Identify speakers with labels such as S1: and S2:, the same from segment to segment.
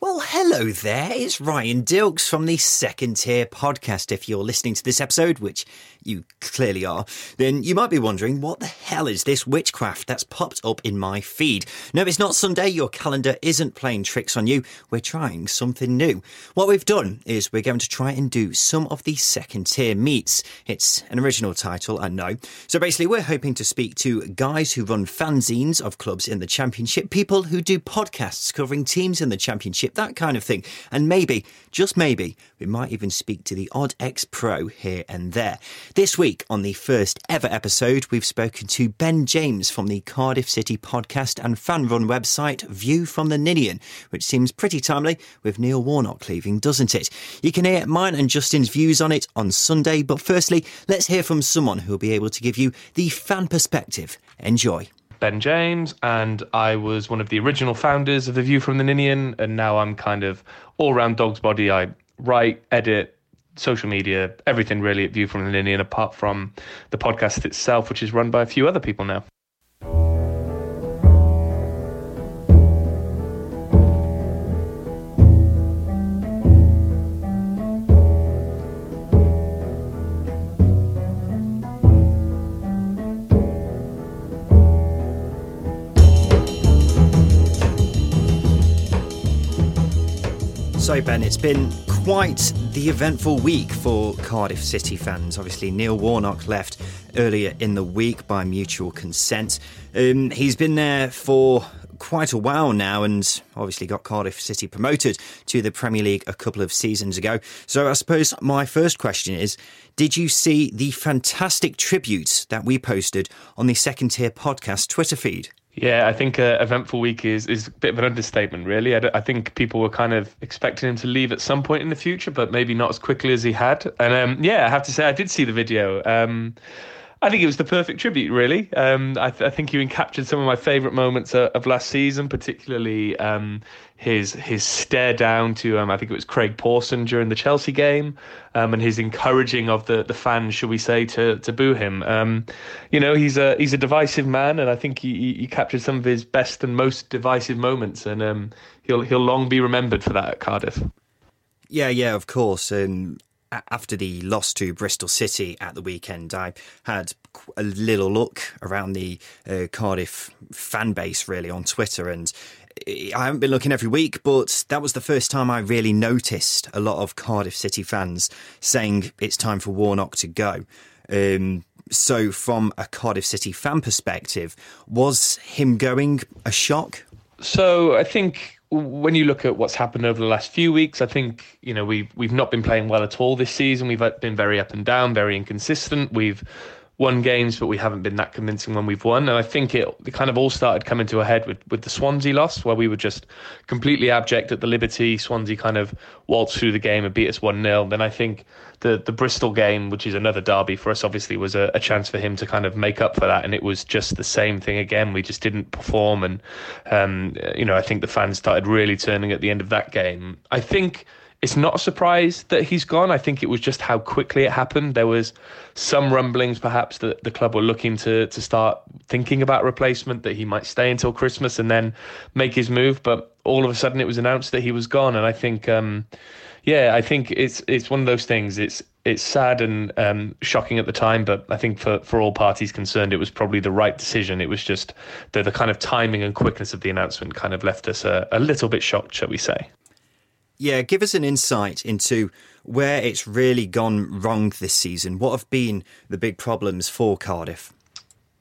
S1: Well, hello there. It's Ryan Dilks from the Second Tier podcast. If you're listening to this episode, which you clearly are, then you might be wondering what the hell is this witchcraft that's popped up in my feed? No, it's not Sunday. Your calendar isn't playing tricks on you. We're trying something new. What we've done is we're going to try and do some of the second tier meets. It's an original title, I know. So basically, we're hoping to speak to guys who run fanzines of clubs in the championship, people who do podcasts covering teams in the championship, that kind of thing. And maybe, just maybe, we might even speak to the odd ex pro here and there. This week, on the first ever episode, we've spoken to Ben James from the Cardiff City podcast and fan run website View from the Ninian, which seems pretty timely with Neil Warnock leaving, doesn't it? You can hear mine and Justin's views on it on Sunday, but firstly, let's hear from someone who'll be able to give you the fan perspective. Enjoy.
S2: Ben James, and I was one of the original founders of The View from the Ninian, and now I'm kind of all round dog's body. I write, edit, social media, everything really at View from the Ninian, apart from the podcast itself, which is run by a few other people now.
S1: So, Ben, it's been quite the eventful week for Cardiff City fans. Obviously, Neil Warnock left earlier in the week by mutual consent. Um, he's been there for quite a while now and obviously got Cardiff City promoted to the Premier League a couple of seasons ago. So, I suppose my first question is Did you see the fantastic tributes that we posted on the Second Tier podcast Twitter feed?
S2: Yeah, I think uh, eventful week is is a bit of an understatement, really. I think people were kind of expecting him to leave at some point in the future, but maybe not as quickly as he had. And um, yeah, I have to say, I did see the video. Um, I think it was the perfect tribute, really. Um, I, th- I, think you captured some of my favourite moments uh, of last season, particularly um, his his stare down to um, I think it was Craig Pawson during the Chelsea game, um, and his encouraging of the, the fans, shall we say, to to boo him. Um, you know, he's a he's a divisive man, and I think he, he captured some of his best and most divisive moments, and um, he'll he'll long be remembered for that at Cardiff.
S1: Yeah, yeah, of course. And after the loss to Bristol City at the weekend, I had a little look around the uh, Cardiff fan base really on Twitter, and I haven't been looking every week, but that was the first time I really noticed a lot of Cardiff City fans saying it's time for Warnock to go. Um, so, from a Cardiff City fan perspective, was him going a shock?
S2: So, I think when you look at what's happened over the last few weeks, I think you know we've we've not been playing well at all this season. We've uh, been very up and down, very inconsistent. We've won games, but we haven't been that convincing when we've won. And I think it, it kind of all started coming to a head with, with the Swansea loss, where we were just completely abject at the Liberty. Swansea kind of waltzed through the game and beat us 1 0. Then I think the, the Bristol game, which is another derby for us, obviously was a, a, chance for him to kind of make up for that. And it was just the same thing again. We just didn't perform. And, um, you know, I think the fans started really turning at the end of that game. I think it's not a surprise that he's gone. I think it was just how quickly it happened. There was some rumblings, perhaps, that the club were looking to to start thinking about replacement, that he might stay until Christmas and then make his move. But all of a sudden, it was announced that he was gone, and I think, um, yeah, I think it's it's one of those things. It's it's sad and um, shocking at the time, but I think for, for all parties concerned, it was probably the right decision. It was just the, the kind of timing and quickness of the announcement kind of left us a, a little bit shocked, shall we say.
S1: Yeah, give us an insight into where it's really gone wrong this season. What have been the big problems for Cardiff?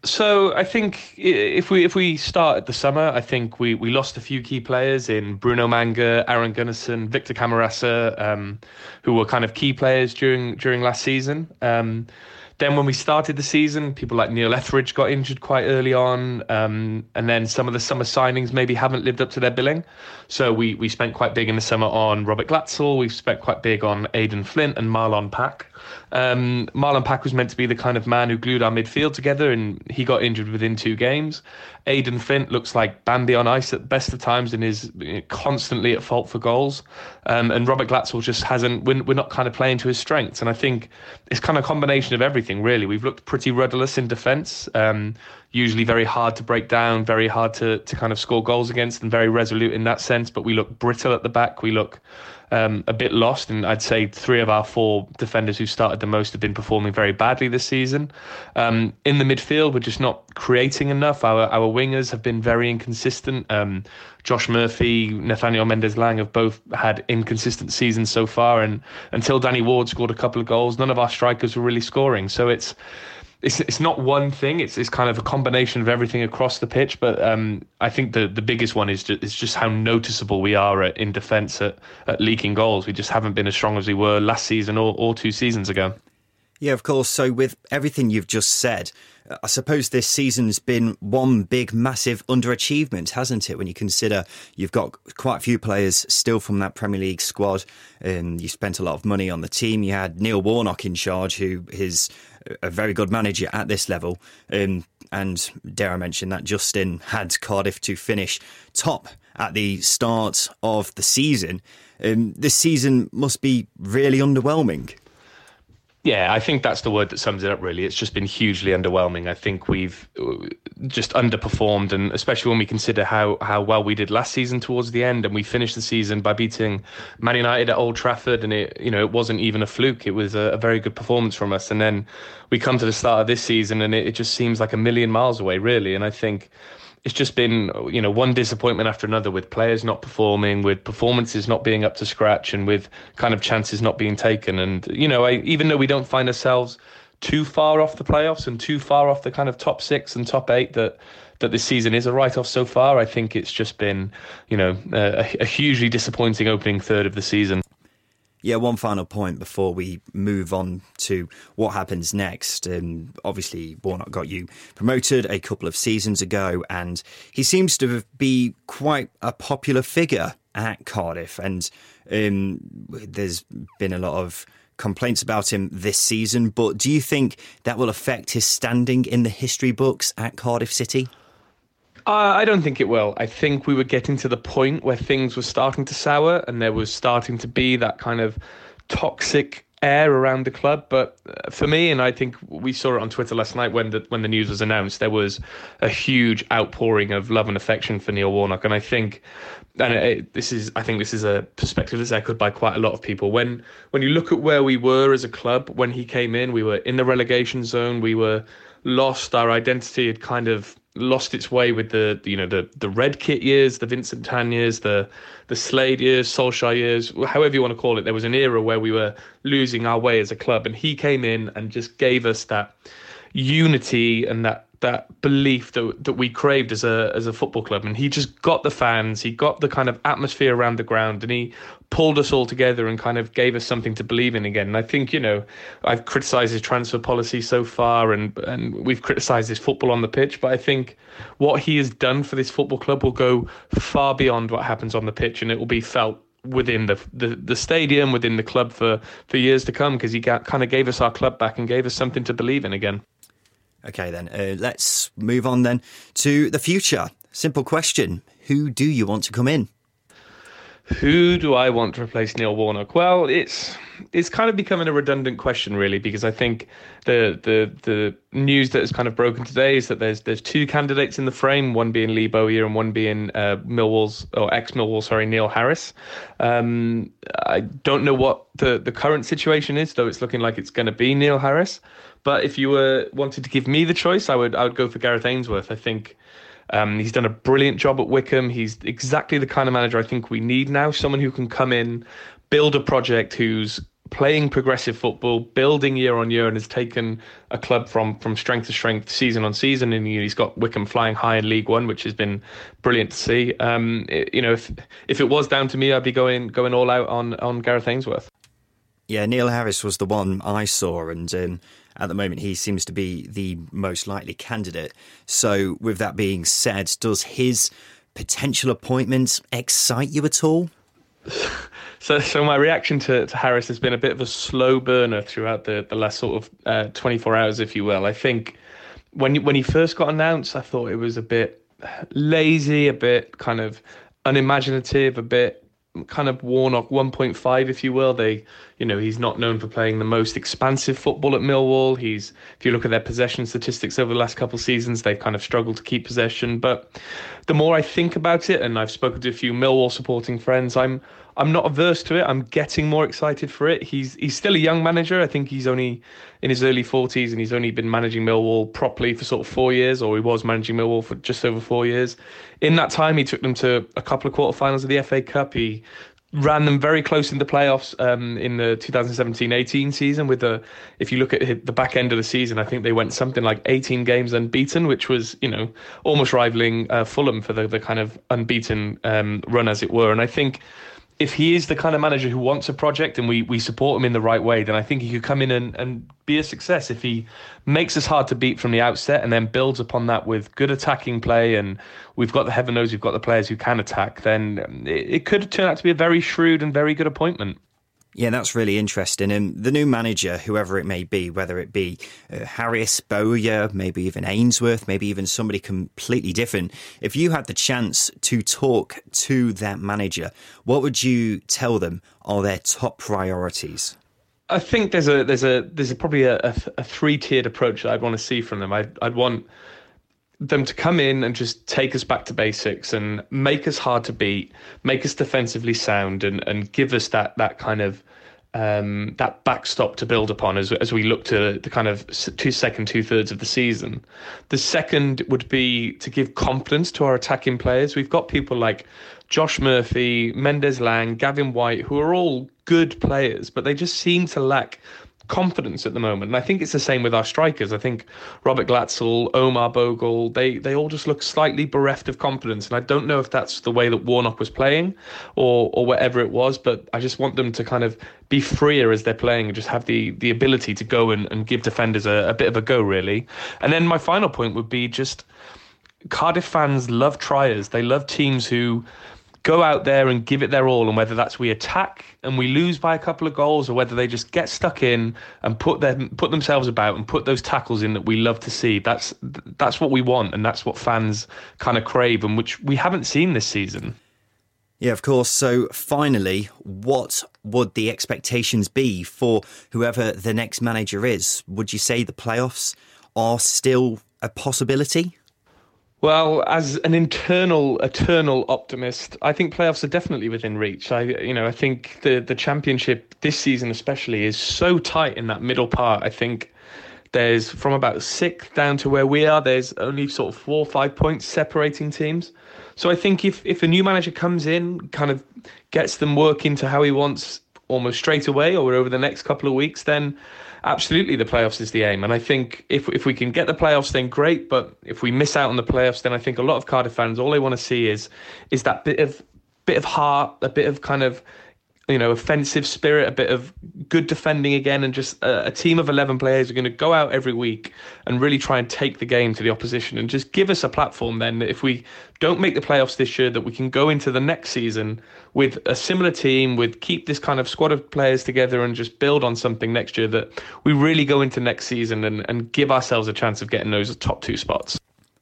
S2: So I think if we if we start at the summer, I think we, we lost a few key players in Bruno Manga, Aron Gunnarsson, Victor Camarasa, um, who were kind of key players during during last season. Um, then when we started the season, people like Neil Etheridge got injured quite early on, um, and then some of the summer signings maybe haven't lived up to their billing. So we we spent quite big in the summer on Robert Glatzel. We've spent quite big on Aden Flint and Marlon Pack. Um, Marlon Pack was meant to be the kind of man who glued our midfield together, and he got injured within two games. Aden Flint looks like Bambi on ice at the best of times and is constantly at fault for goals. Um, and Robert Glatzel just hasn't, we're, we're not kind of playing to his strengths. And I think it's kind of a combination of everything, really. We've looked pretty rudderless in defence, um, usually very hard to break down, very hard to, to kind of score goals against, and very resolute in that sense. But we look brittle at the back. We look um, a bit lost, and I'd say three of our four defenders who started the most have been performing very badly this season. Um, in the midfield, we're just not creating enough. Our our wingers have been very inconsistent. Um, Josh Murphy, Nathaniel Mendez-Laing have both had inconsistent seasons so far, and until Danny Ward scored a couple of goals, none of our strikers were really scoring. So it's it's it's not one thing. It's it's kind of a combination of everything across the pitch. But um, I think the the biggest one is just, is just how noticeable we are at, in defence at, at leaking goals. We just haven't been as strong as we were last season or, or two seasons ago.
S1: Yeah, of course. So with everything you've just said, I suppose this season's been one big, massive underachievement, hasn't it? When you consider you've got quite a few players still from that Premier League squad, and you spent a lot of money on the team. You had Neil Warnock in charge, who is a very good manager at this level. Um, and dare I mention that Justin had Cardiff to finish top at the start of the season. Um, this season must be really underwhelming.
S2: Yeah, I think that's the word that sums it up. Really, it's just been hugely underwhelming. I think we've uh, just underperformed, and especially when we consider how how well we did last season towards the end, and we finished the season by beating Man United at Old Trafford, and it you know it wasn't even a fluke. It was a, a very good performance from us, and then we come to the start of this season, and it, it just seems like a million miles away, really. And I think it's just been you know one disappointment after another with players not performing, with performances not being up to scratch, and with kind of chances not being taken. And you know, I, even though we don't find ourselves too far off the playoffs and too far off the kind of top six and top eight that that this season is a write-off so far. I think it's just been, you know, a, a hugely disappointing opening third of the season.
S1: Yeah, one final point before we move on to what happens next. Um, obviously, Warnock got you promoted a couple of seasons ago, and he seems to be quite a popular figure at Cardiff. And um, there's been a lot of complaints about him this season. But do you think that will affect his standing in the history books at Cardiff City?
S2: Uh, I don't think it will. I think we were getting to the point where things were starting to sour and there was starting to be that kind of toxic air around the club. But uh, for me, and I think we saw it on Twitter last night when the when the news was announced, there was a huge outpouring of love and affection for Neil Warnock, and I think. And it, this is, I think, this is a perspective that's echoed by quite a lot of people. When when you look at where we were as a club when he came in, we were in the relegation zone. We were lost. Our identity had kind of lost its way with the you know the the red kit years, the Vincent Tan years, the the Slade years, Solskjaer years, however you want to call it. There was an era where we were losing our way as a club, and he came in and just gave us that unity and that that belief that that we craved as a as a football club and he just got the fans he got the kind of atmosphere around the ground and he pulled us all together and kind of gave us something to believe in again and I think you know I've criticized his transfer policy so far and and we've criticized his football on the pitch but I think what he has done for this football club will go far beyond what happens on the pitch and it will be felt within the, the the stadium within the club for for years to come because he got, kind of gave us our club back and gave us something to believe in again
S1: Okay, then uh, let's move on then to the future. Simple question: Who do you want to come in?
S2: Who do I want to replace Neil Warnock? Well, it's it's kind of becoming a redundant question, really, because I think the the the news that has kind of broken today is that there's there's two candidates in the frame, one being Lee Bowyer and one being uh, Millwall's or ex Millwall, sorry, Neil Harris. Um, I don't know what the the current situation is, though. It's looking like it's going to be Neil Harris. But if you were wanted to give me the choice, I would I would go for Gareth Ainsworth. I think um, he's done a brilliant job at Wycombe. He's exactly the kind of manager I think we need now. Someone who can come in, build a project, who's playing progressive football, building year on year, and has taken a club from from strength to strength, season on season. And he's got Wycombe flying high in League One, which has been brilliant to see. Um, it, you know, if if it was down to me, I'd be going going all out on on Gareth Ainsworth.
S1: Yeah, Neil Harris was the one I saw, and um, at the moment, he seems to be the most likely candidate. So, with that being said, does his potential appointment excite you at all?
S2: So, so my reaction to, to Harris has been a bit of a slow burner throughout the, the last sort of uh, 24 hours, if you will. I think when when he first got announced, I thought it was a bit lazy, a bit kind of unimaginative, a bit kind of Warnock 1.5, if you will. They, you know, he's not known for playing the most expansive football at Millwall. He's, if you look at their possession statistics over the last couple of seasons, they've kind of struggled to keep possession. But the more I think about it, and I've spoken to a few Millwall supporting friends, I'm I'm not averse to it. I'm getting more excited for it. He's he's still a young manager. I think he's only in his early 40s and he's only been managing Millwall properly for sort of four years, or he was managing Millwall for just over four years. In that time, he took them to a couple of quarterfinals of the FA Cup. He ran them very close in the playoffs um, in the 2017-18 season with the if you look at the back end of the season I think they went something like 18 games unbeaten which was you know almost rivaling uh, Fulham for the, the kind of unbeaten um, run as it were and I think if he is the kind of manager who wants a project and we, we support him in the right way, then I think he could come in and, and be a success. If he makes us hard to beat from the outset and then builds upon that with good attacking play, and we've got the heaven knows we've got the players who can attack, then it, it could turn out to be a very shrewd and very good appointment.
S1: Yeah, that's really interesting. And the new manager, whoever it may be, whether it be uh, Harris, Bowyer, maybe even Ainsworth, maybe even somebody completely different, if you had the chance to talk to that manager, what would you tell them are their top priorities?
S2: I think there's a there's a there's a, probably a, a, three tiered approach that I'd want to see from them. I'd, I'd want them to come in and just take us back to basics and make us hard to beat, make us defensively sound, and and give us that that kind of um, that backstop to build upon as as we look to the kind of two second two thirds of the season. The second would be to give confidence to our attacking players. We've got people like Josh Murphy, Mendez-Laing, Gavin Whyte, who are all good players, but they just seem to lack confidence at the moment. And I think it's the same with our strikers. I think Robert Glatzel, Omar Bogle, they they all just look slightly bereft of confidence. And I don't know if that's the way that Warnock was playing or or whatever it was, but I just want them to kind of be freer as they're playing and just have the the ability to go and, and give defenders a, a bit of a go really. And then my final point would be just Cardiff fans love triers. They love teams who go out there and give it their all, and whether that's we attack and we lose by a couple of goals, or whether they just get stuck in and put them put themselves about and put those tackles in that we love to see. That's that's what we want, and that's what fans kind of crave, and which we haven't seen this season.
S1: Yeah, of course. So finally, what would the expectations be for whoever the next manager is? Would you say the playoffs are still a possibility?
S2: Well, as an internal, eternal optimist, I think playoffs are definitely within reach. I, you know, I think the the championship this season, especially, is so tight in that middle part. I think there's from about sixth down to where we are. There's only sort of four or five points separating teams. So I think if if a new manager comes in, kind of gets them working to how he wants, almost straight away or over the next couple of weeks, then absolutely the playoffs is the aim. And I think if if we can get the playoffs, then great. But if we miss out on the playoffs, then I think a lot of Cardiff fans all they want to see is is that bit of bit of heart, a bit of kind of you know, offensive spirit, a bit of good defending again, and just a, a team of 11 players are going to go out every week and really try and take the game to the opposition and just give us a platform then if we don't make the playoffs this year, that we can go into the next season with a similar team, with keep this kind of squad of players together and just build on something next year that we really go into next season and, and give ourselves a chance of getting those top two spots.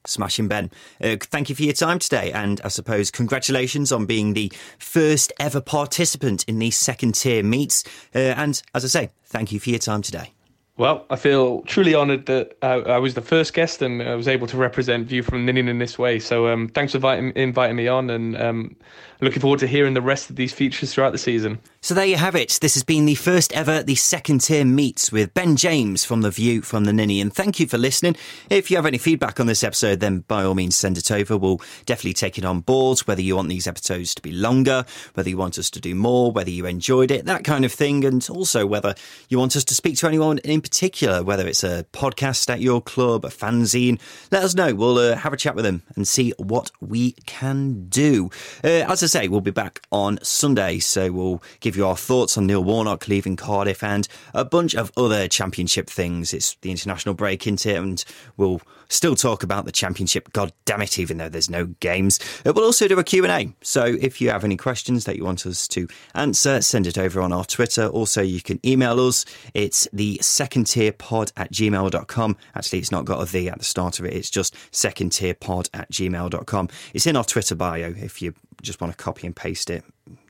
S1: Smashing Ben. Uh, thank you for your time today, and I suppose congratulations on being the first ever participant in these second tier meets. Uh, and as I say, thank you for your time today.
S2: Well, I feel truly honoured that uh, I was the first guest and I was able to represent View from Ninian in this way. So um, thanks for inviting, inviting, me on and um, looking forward to hearing the rest of these features throughout the season.
S1: So there you have it. This has been the first ever, the second tier meets with Ben James from The View from the Ninian. Thank you for listening. If you have any feedback on this episode, then by all means send it over. We'll definitely take it on board, whether you want these episodes to be longer, whether you want us to do more, whether you enjoyed it, that kind of thing, and also whether you want us to speak to anyone in particular, whether it's a podcast at your club, a fanzine, let us know. We'll uh, have a chat with them and see what we can do. Uh, as I say, we'll be back on Sunday, so we'll give you our thoughts on Neil Warnock leaving Cardiff and a bunch of other championship things. It's the international break, into it? And we'll still talk about the championship. God damn it, even though there's no games. Uh, we'll also do a Q&A. So if you have any questions that you want us to answer, send it over on our Twitter. Also, you can email us. It's the second secondtierpod at gmail.com. Actually, it's not got a V at the start of it, it's just secondtierpod at gmail.com. It's in our Twitter bio if you just want to copy and paste it,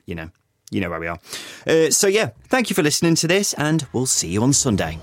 S1: you know. You know where we are. Uh, so, yeah, thank you for listening to this, and we'll see you on Sunday.